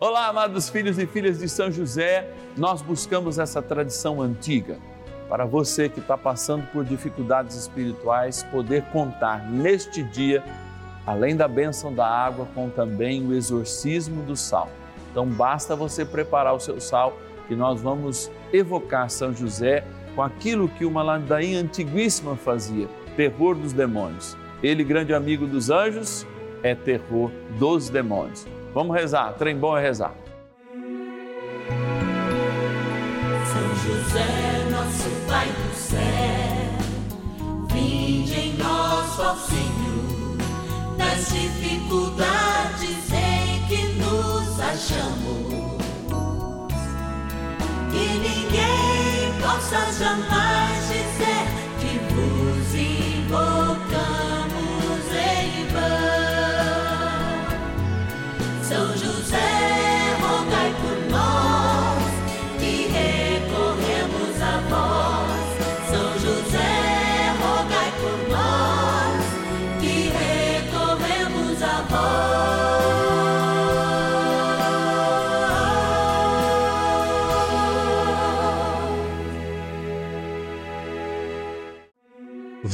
Olá, amados filhos e filhas de São José, nós buscamos essa tradição antiga para você que está passando por dificuldades espirituais poder contar neste dia, além da bênção da água, com também o exorcismo do sal. Então basta você preparar o seu sal que nós vamos evocar São José com aquilo que uma ladainha antiguíssima fazia, terror dos demônios. Ele, grande amigo dos anjos, é terror dos demônios. Vamos rezar, trem bom é rezar. São José, nosso Pai do céu, vinde em nós, ó Senhor, nas dificuldades em que nos achamos. Que ninguém possa jamais dizer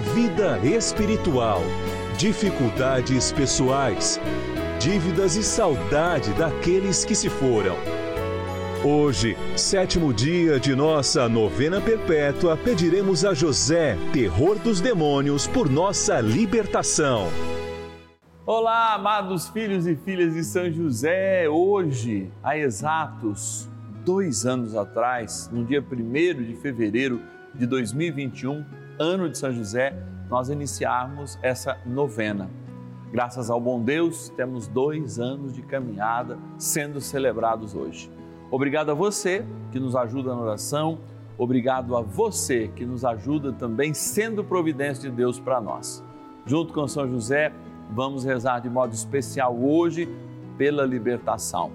vida espiritual, dificuldades pessoais, dívidas e saudade daqueles que se foram. Hoje, sétimo dia de nossa novena perpétua, pediremos a José, terror dos demônios, por nossa libertação. Olá, amados filhos e filhas de São José. Hoje, há exatos dois anos atrás, no dia 1 de fevereiro de 2021, ano de São José, nós iniciarmos essa novena. Graças ao bom Deus, temos dois anos de caminhada sendo celebrados hoje. Obrigado a você que nos ajuda na oração, obrigado a você que nos ajuda também sendo providência de Deus para nós. Junto com São José, vamos rezar de modo especial hoje pela libertação.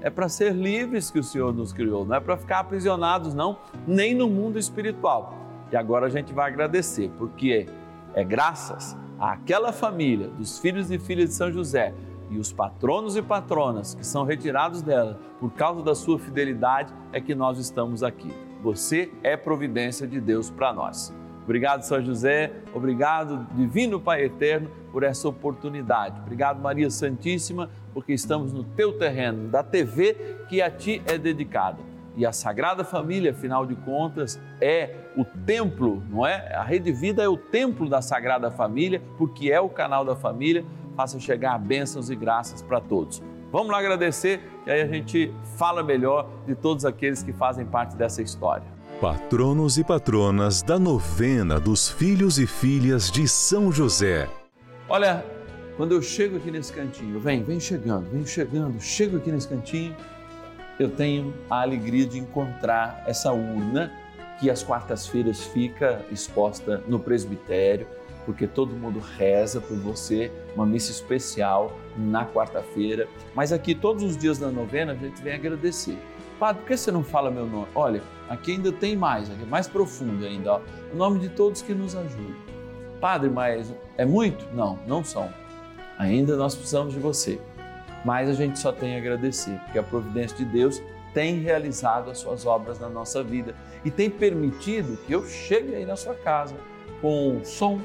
É para ser livres que o Senhor nos criou, não é para ficar aprisionados, não, nem no mundo espiritual e agora a gente vai agradecer, porque é graças àquela família dos filhos e filhas de São José e os patronos e patronas que são retirados dela por causa da sua fidelidade é que nós estamos aqui. Você é providência de Deus para nós. Obrigado, São José. Obrigado, Divino Pai Eterno, por essa oportunidade. Obrigado, Maria Santíssima, porque estamos no teu terreno, da TV que a ti é dedicada. E a Sagrada Família, afinal de contas, é o templo, não é? A Rede Vida é o templo da Sagrada Família, porque é o canal da família. Faça chegar bênçãos e graças para todos. Vamos lá agradecer e aí a gente fala melhor de todos aqueles que fazem parte dessa história. Patronos e patronas da novena dos filhos e filhas de São José. Olha, quando eu chego aqui nesse cantinho, vem, vem chegando, vem chegando, chego aqui nesse cantinho eu tenho a alegria de encontrar essa urna que às quartas-feiras fica exposta no presbitério, porque todo mundo reza por você, uma missa especial na quarta-feira. Mas aqui, todos os dias da novena, a gente vem agradecer. Padre, por que você não fala meu nome? Olha, aqui ainda tem mais, aqui é mais profundo ainda. Ó. O nome de todos que nos ajudam. Padre, mas é muito? Não, não são. Ainda nós precisamos de você mas a gente só tem a agradecer, porque a providência de Deus tem realizado as suas obras na nossa vida e tem permitido que eu chegue aí na sua casa com som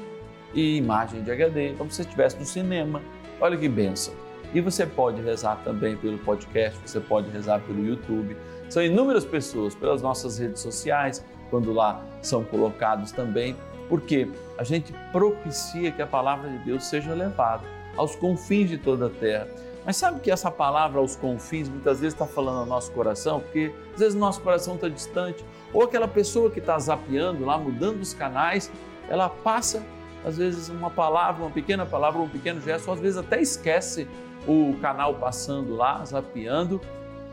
e imagem de HD, como se estivesse no cinema. Olha que benção! E você pode rezar também pelo podcast, você pode rezar pelo YouTube. São inúmeras pessoas pelas nossas redes sociais, quando lá são colocados também, porque a gente propicia que a palavra de Deus seja levada aos confins de toda a terra mas sabe que essa palavra aos confins muitas vezes está falando ao nosso coração, porque às vezes nosso coração está distante, ou aquela pessoa que está zapeando lá, mudando os canais, ela passa às vezes uma palavra, uma pequena palavra, um pequeno gesto, ou às vezes até esquece o canal passando lá, zapeando,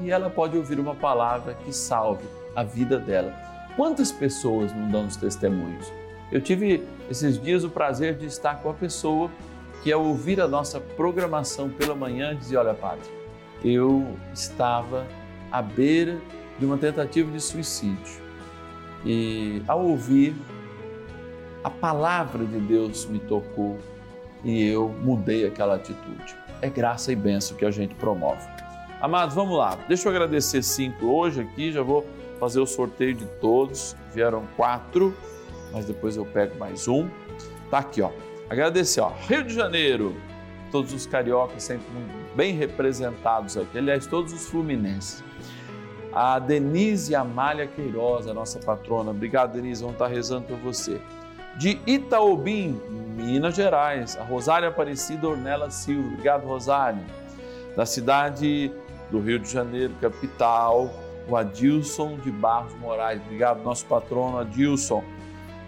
e ela pode ouvir uma palavra que salve a vida dela. Quantas pessoas não dão os testemunhos? Eu tive esses dias o prazer de estar com a pessoa que, ao ouvir a nossa programação pela manhã, dizia: Olha, Padre, eu estava à beira de uma tentativa de suicídio e, ao ouvir, a palavra de Deus me tocou e eu mudei aquela atitude. É graça e bênção que a gente promove. Amados, vamos lá. Deixa eu agradecer cinco hoje aqui, já vou fazer o sorteio de todos. Vieram quatro, mas depois eu pego mais um. Tá aqui, ó. Agradecer, ó. Rio de Janeiro, todos os cariocas sempre bem representados aqui. Aliás, todos os fluminenses. A Denise Amália Queiroz, a nossa patrona. Obrigado, Denise. Vamos estar rezando por você de Itaobim, Minas Gerais, a Rosária Aparecida Ornella Silva. Obrigado, Rosário. Da cidade do Rio de Janeiro, capital, o Adilson de Barros Moraes. Obrigado, nosso patrono Adilson.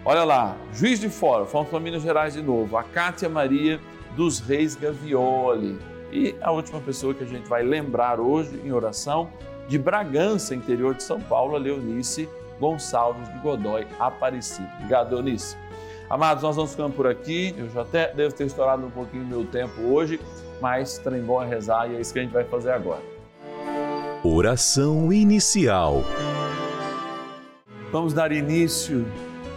Olha lá, Juiz de Fora, fomos para Minas Gerais de novo. A Cátia Maria dos Reis Gavioli. E a última pessoa que a gente vai lembrar hoje em oração, de Bragança, interior de São Paulo, a Leonice Gonçalves de Godói Aparecido. Obrigado, Leonice. Amados, nós vamos ficando por aqui. Eu já até devo ter estourado um pouquinho meu tempo hoje, mas trem bom é rezar e é isso que a gente vai fazer agora. Oração inicial. Vamos dar início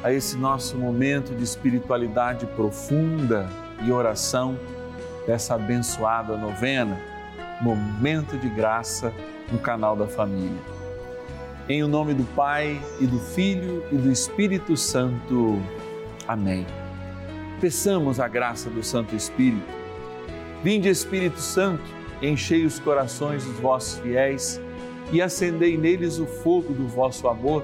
a esse nosso momento de espiritualidade profunda e oração dessa abençoada novena, Momento de Graça no canal da Família. Em o nome do Pai e do Filho e do Espírito Santo. Amém. Peçamos a graça do Santo Espírito. Vinde, Espírito Santo, enchei os corações dos vossos fiéis e acendei neles o fogo do vosso amor.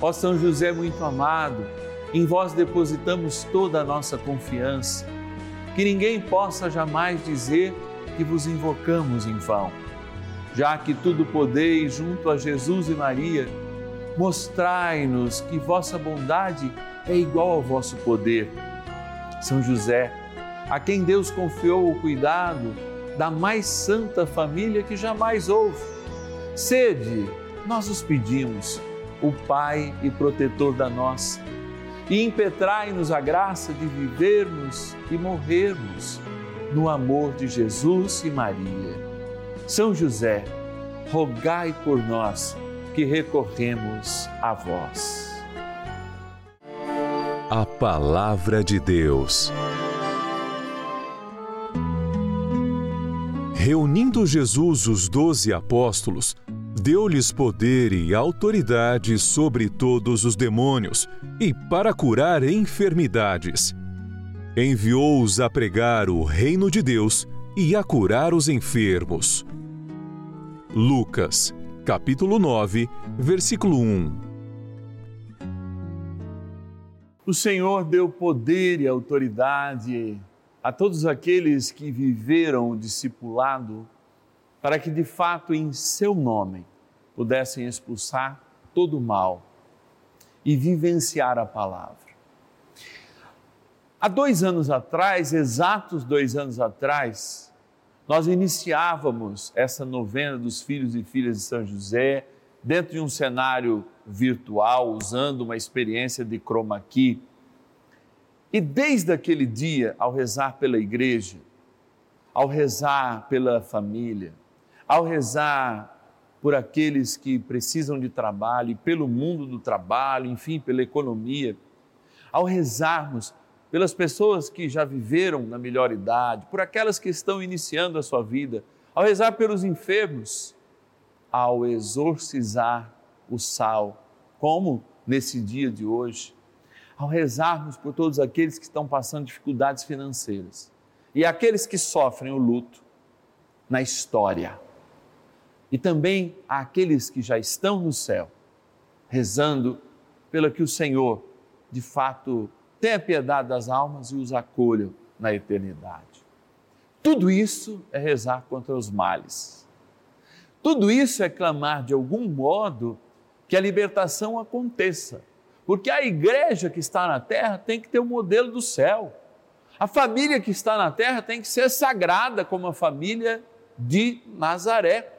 Ó São José muito amado, em vós depositamos toda a nossa confiança, que ninguém possa jamais dizer que vos invocamos em vão. Já que tudo podeis junto a Jesus e Maria, mostrai-nos que vossa bondade é igual ao vosso poder. São José, a quem Deus confiou o cuidado da mais santa família que jamais houve. Sede, nós os pedimos, o Pai e protetor da nossa, e impetrai-nos a graça de vivermos e morrermos no amor de Jesus e Maria. São José, rogai por nós que recorremos a vós. A Palavra de Deus. Reunindo Jesus os doze apóstolos, deu-lhes poder e autoridade sobre todos os demônios e para curar enfermidades. Enviou-os a pregar o reino de Deus e a curar os enfermos. Lucas capítulo 9, versículo 1. O Senhor deu poder e autoridade a todos aqueles que viveram o discipulado, para que de fato em seu nome pudessem expulsar todo o mal e vivenciar a palavra. Há dois anos atrás, exatos dois anos atrás, nós iniciávamos essa novena dos filhos e filhas de São José dentro de um cenário virtual, usando uma experiência de chroma key. E desde aquele dia, ao rezar pela igreja, ao rezar pela família, ao rezar por aqueles que precisam de trabalho, pelo mundo do trabalho, enfim, pela economia. Ao rezarmos pelas pessoas que já viveram na melhor idade, por aquelas que estão iniciando a sua vida, ao rezar pelos enfermos, ao exorcizar o sal, como nesse dia de hoje, ao rezarmos por todos aqueles que estão passando dificuldades financeiras e aqueles que sofrem o luto na história, e também àqueles que já estão no céu, rezando pelo que o Senhor, de fato, tenha piedade das almas e os acolha na eternidade. Tudo isso é rezar contra os males. Tudo isso é clamar de algum modo que a libertação aconteça. Porque a igreja que está na terra tem que ter o modelo do céu. A família que está na terra tem que ser sagrada como a família de Nazaré.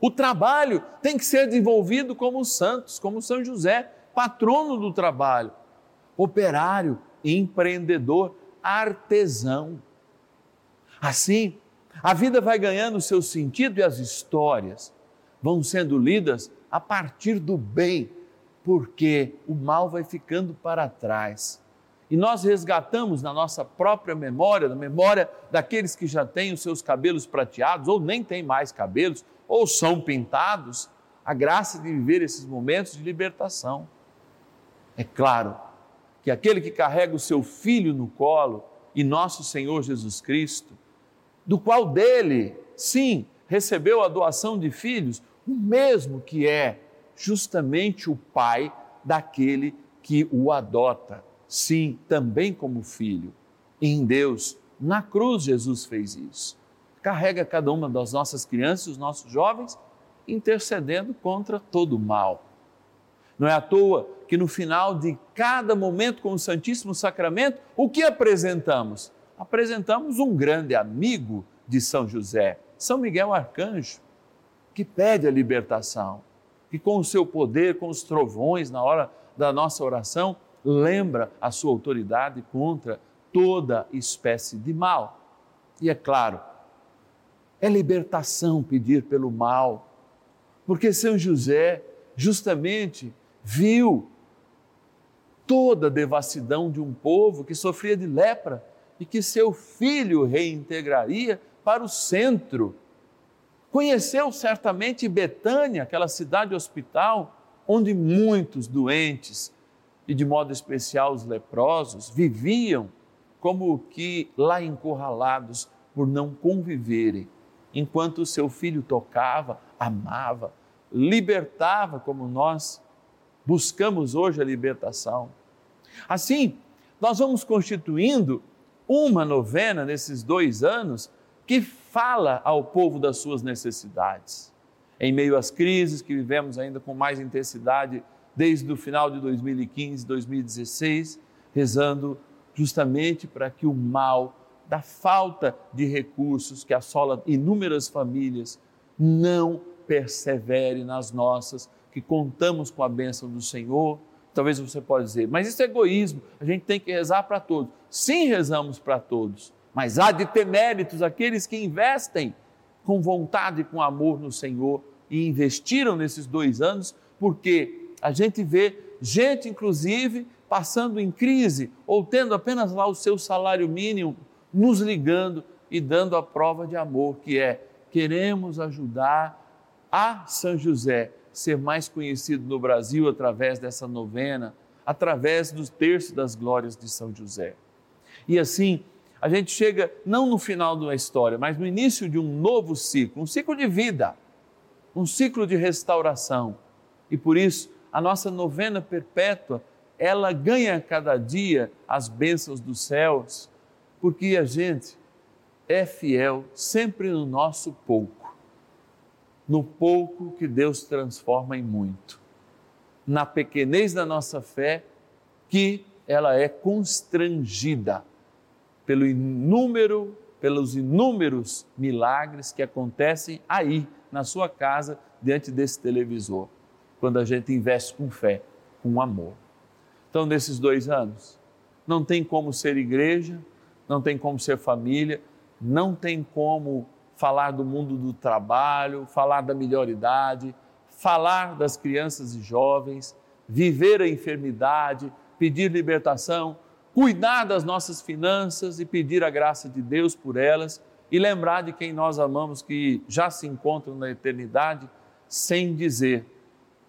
O trabalho tem que ser desenvolvido como os santos, como São José, patrono do trabalho, operário, empreendedor, artesão. Assim, a vida vai ganhando seu sentido e as histórias vão sendo lidas a partir do bem, porque o mal vai ficando para trás. E nós resgatamos na nossa própria memória, na memória daqueles que já têm os seus cabelos prateados, ou nem têm mais cabelos, ou são pintados, a graça de viver esses momentos de libertação. É claro que aquele que carrega o seu filho no colo e nosso Senhor Jesus Cristo, do qual dele, sim, recebeu a doação de filhos, o mesmo que é justamente o pai daquele que o adota, sim, também como filho. em Deus, na cruz, Jesus fez isso. Carrega cada uma das nossas crianças, os nossos jovens, intercedendo contra todo o mal. Não é à toa que no final de cada momento com o Santíssimo Sacramento, o que apresentamos? Apresentamos um grande amigo de São José, São Miguel Arcanjo, que pede a libertação, que com o seu poder, com os trovões na hora da nossa oração, lembra a sua autoridade contra toda espécie de mal. E é claro, é libertação pedir pelo mal, porque São José justamente viu toda a devassidão de um povo que sofria de lepra e que seu filho reintegraria para o centro. Conheceu certamente Betânia, aquela cidade hospital, onde muitos doentes, e de modo especial os leprosos, viviam como que lá encurralados por não conviverem, enquanto seu filho tocava, amava, libertava como nós buscamos hoje a libertação. Assim, nós vamos constituindo uma novena nesses dois anos que fala ao povo das suas necessidades. Em meio às crises que vivemos ainda com mais intensidade desde o final de 2015, 2016, rezando justamente para que o mal da falta de recursos que assola inúmeras famílias não persevere nas nossas que contamos com a bênção do Senhor. Talvez você possa dizer, mas isso é egoísmo, a gente tem que rezar para todos. Sim, rezamos para todos, mas há de ter méritos aqueles que investem com vontade e com amor no Senhor e investiram nesses dois anos, porque a gente vê gente, inclusive, passando em crise ou tendo apenas lá o seu salário mínimo, nos ligando e dando a prova de amor, que é queremos ajudar a São José ser mais conhecido no Brasil através dessa novena, através do terço das glórias de São José. E assim, a gente chega não no final de uma história, mas no início de um novo ciclo, um ciclo de vida, um ciclo de restauração. E por isso, a nossa novena perpétua, ela ganha cada dia as bênçãos dos céus, porque a gente é fiel sempre no nosso pouco no pouco que Deus transforma em muito, na pequenez da nossa fé, que ela é constrangida pelo inúmero, pelos inúmeros milagres que acontecem aí na sua casa diante desse televisor, quando a gente investe com fé, com amor. Então, nesses dois anos, não tem como ser igreja, não tem como ser família, não tem como falar do mundo do trabalho, falar da melhor idade, falar das crianças e jovens, viver a enfermidade, pedir libertação, cuidar das nossas finanças e pedir a graça de Deus por elas e lembrar de quem nós amamos que já se encontram na eternidade, sem dizer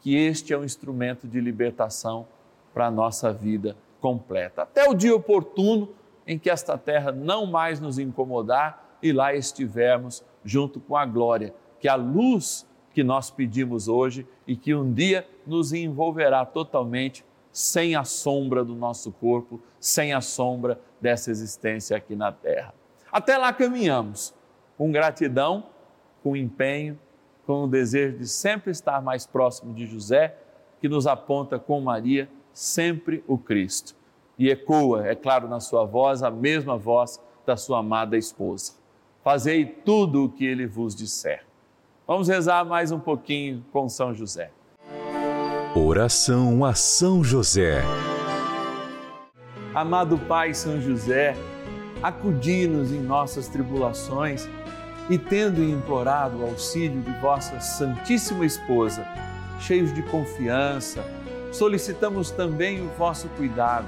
que este é um instrumento de libertação para a nossa vida completa. Até o dia oportuno em que esta terra não mais nos incomodar e lá estivermos junto com a glória, que a luz que nós pedimos hoje e que um dia nos envolverá totalmente sem a sombra do nosso corpo, sem a sombra dessa existência aqui na terra. Até lá caminhamos, com gratidão, com empenho, com o desejo de sempre estar mais próximo de José, que nos aponta com Maria sempre o Cristo. E ecoa, é claro, na sua voz, a mesma voz da sua amada esposa. Fazei tudo o que ele vos disser. Vamos rezar mais um pouquinho com São José. Oração a São José. Amado Pai São José, acudi-nos em nossas tribulações e, tendo implorado o auxílio de vossa Santíssima Esposa, cheios de confiança, solicitamos também o vosso cuidado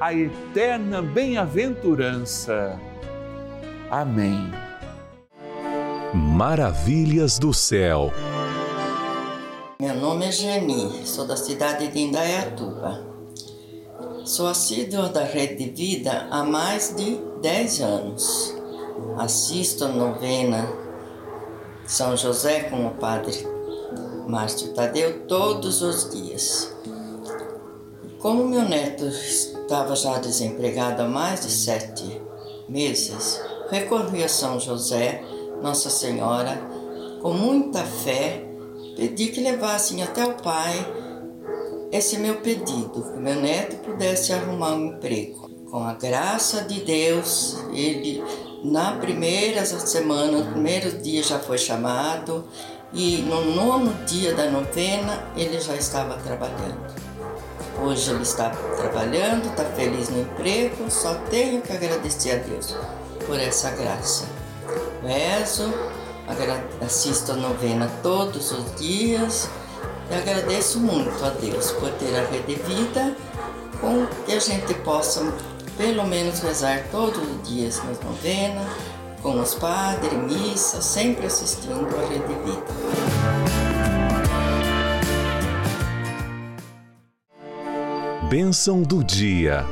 a eterna bem-aventurança. Amém. Maravilhas do céu. Meu nome é Geni, sou da cidade de Indaiatuba. Sou assídua da Rede de Vida há mais de 10 anos. Assisto a novena São José com o Padre Márcio Tadeu todos os dias. Como meu neto estava já desempregado há mais de sete meses, recorri a São José nossa Senhora, com muita fé, pedi que levassem até o Pai esse meu pedido, que meu neto pudesse arrumar um emprego. Com a graça de Deus, ele na primeira semana, no primeiro dia já foi chamado e no nono dia da novena ele já estava trabalhando. Hoje ele está trabalhando, está feliz no emprego, só tenho que agradecer a Deus por essa graça rezo, assisto a novena todos os dias e agradeço muito a Deus por ter a rede vida com que a gente possa pelo menos rezar todos os dias nas novenas, com os padres, missa, sempre assistindo a rede vida. Bênção do dia.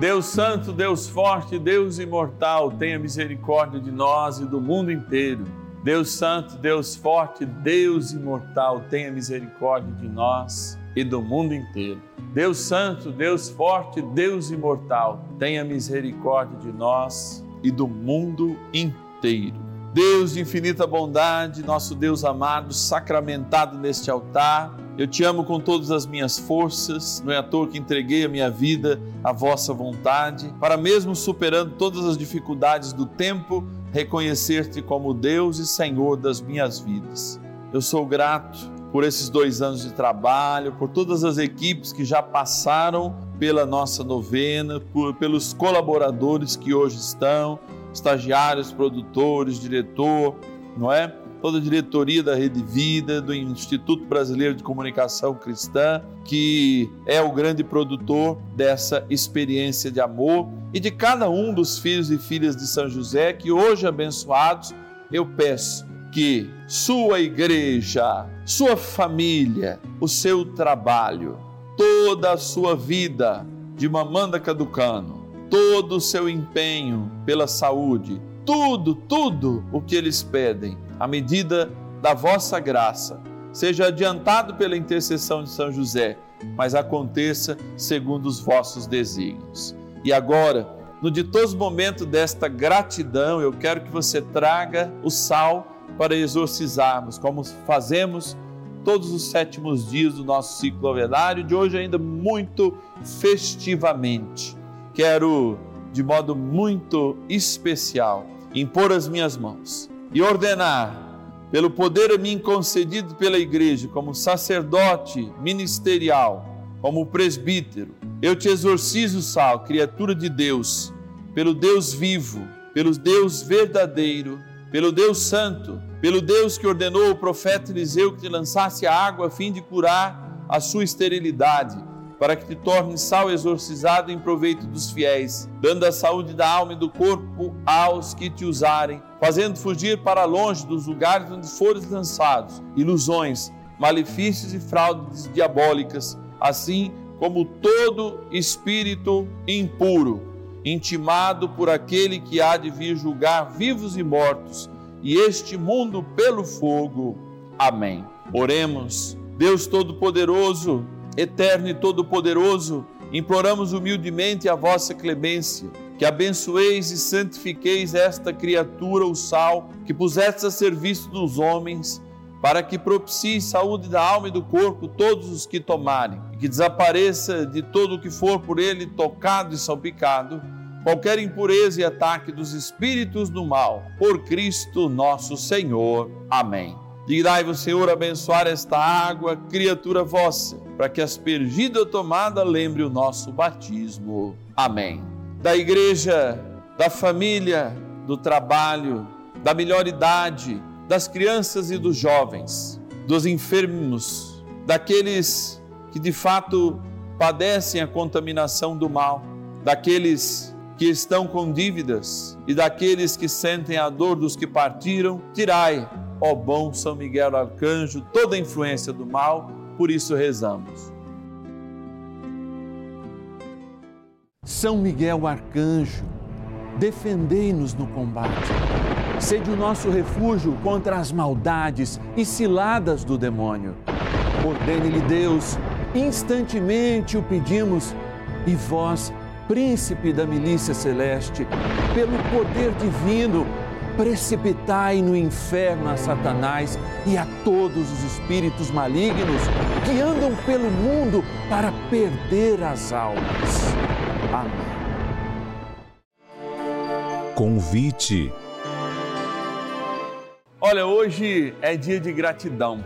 Deus Santo, Deus Forte, Deus Imortal, tenha misericórdia de nós e do mundo inteiro. Deus Santo, Deus Forte, Deus Imortal, tenha misericórdia de nós e do mundo inteiro. Deus Santo, Deus Forte, Deus Imortal, tenha misericórdia de nós e do mundo inteiro. Deus de infinita bondade, nosso Deus amado, sacramentado neste altar, eu te amo com todas as minhas forças, não é à toa que entreguei a minha vida à vossa vontade, para mesmo superando todas as dificuldades do tempo, reconhecer-te como Deus e Senhor das minhas vidas. Eu sou grato por esses dois anos de trabalho, por todas as equipes que já passaram pela nossa novena, por, pelos colaboradores que hoje estão, estagiários, produtores, diretor, não é? Toda a diretoria da Rede Vida, do Instituto Brasileiro de Comunicação Cristã, que é o grande produtor dessa experiência de amor, e de cada um dos filhos e filhas de São José, que hoje abençoados, eu peço que sua igreja, sua família, o seu trabalho, toda a sua vida de mamanda caducano, todo o seu empenho pela saúde, tudo, tudo o que eles pedem, à medida da vossa graça, seja adiantado pela intercessão de São José, mas aconteça segundo os vossos desígnios. E agora, no ditoso momento desta gratidão, eu quero que você traga o sal para exorcizarmos, como fazemos todos os sétimos dias do nosso ciclo novenário, de hoje ainda muito festivamente. Quero, de modo muito especial, impor as minhas mãos e ordenar, pelo poder a mim concedido pela Igreja, como sacerdote ministerial, como presbítero, eu te exorcizo, Sal, criatura de Deus, pelo Deus vivo, pelo Deus verdadeiro, pelo Deus santo, pelo Deus que ordenou o profeta Eliseu que te lançasse a água a fim de curar a sua esterilidade, para que te torne sal exorcizado em proveito dos fiéis, dando a saúde da alma e do corpo aos que te usarem, fazendo fugir para longe dos lugares onde fores lançados ilusões, malefícios e fraudes diabólicas, assim como todo espírito impuro intimado por aquele que há de vir julgar vivos e mortos, e este mundo pelo fogo. Amém. Oremos. Deus Todo-Poderoso, Eterno e Todo-Poderoso, imploramos humildemente a vossa clemência, que abençoeis e santifiqueis esta criatura, o sal, que puseste a serviço dos homens, para que propicie saúde da alma e do corpo todos os que tomarem, e que desapareça de todo o que for por ele tocado e salpicado qualquer impureza e ataque dos espíritos do mal, por Cristo nosso Senhor. Amém. Dirai-vos, Senhor, abençoar esta água, criatura vossa, para que aspergida tomada lembre o nosso batismo. Amém. Da igreja, da família, do trabalho, da melhor idade, das crianças e dos jovens, dos enfermos, daqueles que de fato padecem a contaminação do mal, daqueles que estão com dívidas e daqueles que sentem a dor dos que partiram, tirai, ó bom São Miguel Arcanjo, toda a influência do mal, por isso rezamos. São Miguel Arcanjo, defendei-nos no combate. Sede o nosso refúgio contra as maldades e ciladas do demônio. Ordene-lhe Deus, instantemente o pedimos, e vós, príncipe da milícia celeste, pelo poder divino, precipitai no inferno a Satanás e a todos os espíritos malignos que andam pelo mundo para perder as almas. Amém. Convite. Olha, hoje é dia de gratidão.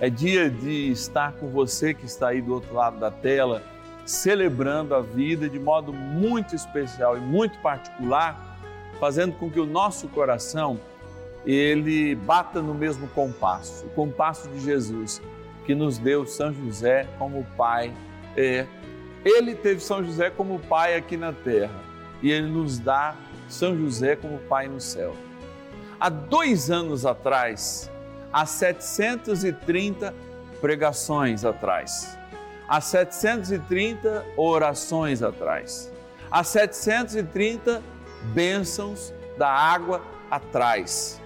É dia de estar com você que está aí do outro lado da tela celebrando a vida de modo muito especial e muito particular, fazendo com que o nosso coração ele bata no mesmo compasso, o compasso de Jesus, que nos deu São José como pai. É, ele teve São José como pai aqui na terra e ele nos dá São José como pai no céu. Há dois anos atrás, há 730 pregações atrás, há 730 orações atrás, há 730 bênçãos da água atrás,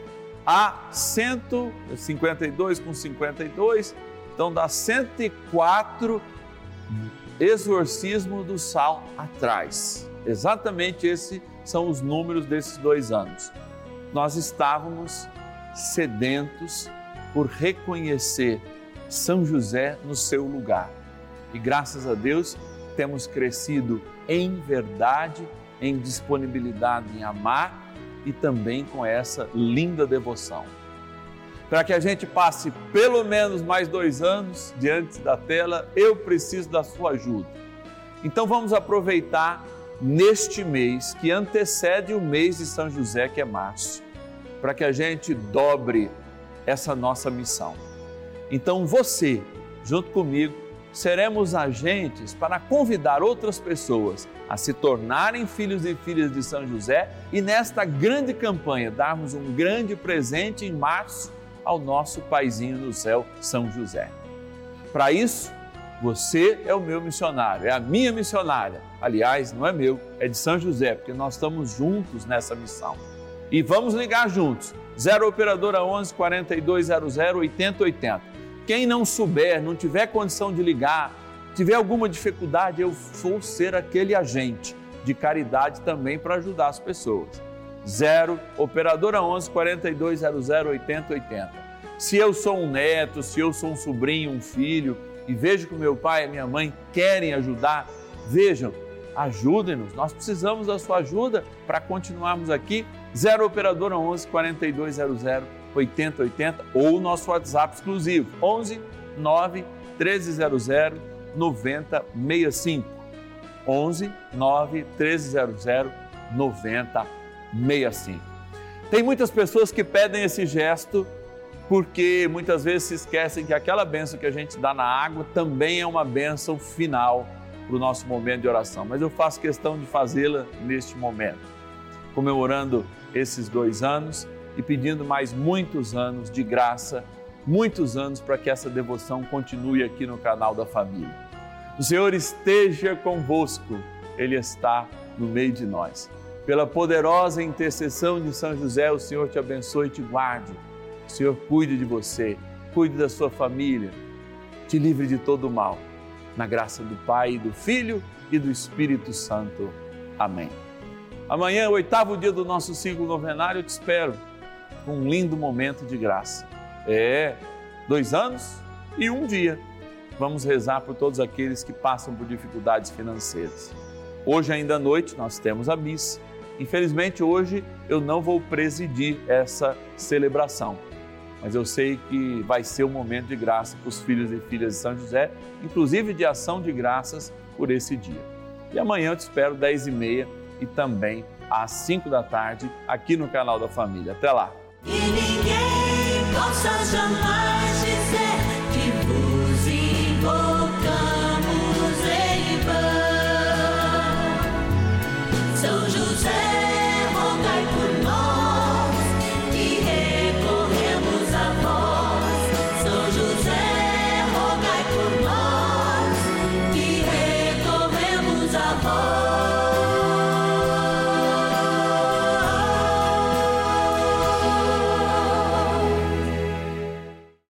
há 152 com 52, então dá 104 exorcismo do sal atrás. Exatamente esses são os números desses dois anos. Nós estávamos sedentos por reconhecer São José no seu lugar e graças a Deus temos crescido em verdade, em disponibilidade em amar e também com essa linda devoção. Para que a gente passe pelo menos mais dois anos diante da tela, eu preciso da sua ajuda. Então vamos aproveitar neste mês que antecede o mês de São José, que é março, para que a gente dobre essa nossa missão. Então você, junto comigo, seremos agentes para convidar outras pessoas a se tornarem filhos e filhas de São José e nesta grande campanha darmos um grande presente em março ao nosso paizinho no céu, São José. Para isso, você é o meu missionário, é a minha missionária. Aliás, não é meu, é de São José, porque nós estamos juntos nessa missão. E vamos ligar juntos. 0 operadora 11 4200 8080. Quem não souber, não tiver condição de ligar, tiver alguma dificuldade, eu vou ser aquele agente de caridade também para ajudar as pessoas. 0 operadora 11 4200 8080. Se eu sou um neto, se eu sou um sobrinho, um filho e vejo que meu pai e minha mãe querem ajudar, vejam, ajudem-nos. Nós precisamos da sua ajuda para continuarmos aqui. 0 operadora 11 4200 8080 ou o nosso WhatsApp exclusivo 11 9 1300 9065. 11 9 1300 9065. Tem muitas pessoas que pedem esse gesto porque muitas vezes se esquecem que aquela benção que a gente dá na água também é uma benção final para o nosso momento de oração. Mas eu faço questão de fazê-la neste momento, comemorando esses dois anos e pedindo mais muitos anos de graça, muitos anos para que essa devoção continue aqui no canal da família. O Senhor esteja convosco, Ele está no meio de nós. Pela poderosa intercessão de São José, o Senhor te abençoe e te guarde. O Senhor cuide de você, cuide da sua família, te livre de todo o mal. Na graça do Pai, do Filho e do Espírito Santo. Amém. Amanhã, oitavo dia do nosso ciclo novenário, eu te espero um lindo momento de graça. É, dois anos e um dia. Vamos rezar por todos aqueles que passam por dificuldades financeiras. Hoje, ainda à noite, nós temos a missa Infelizmente, hoje eu não vou presidir essa celebração, mas eu sei que vai ser um momento de graça para os filhos e filhas de São José, inclusive de ação de graças por esse dia. E amanhã eu te espero 10 e meia e também às 5 da tarde aqui no canal da Família. Até lá! E ninguém possa jamais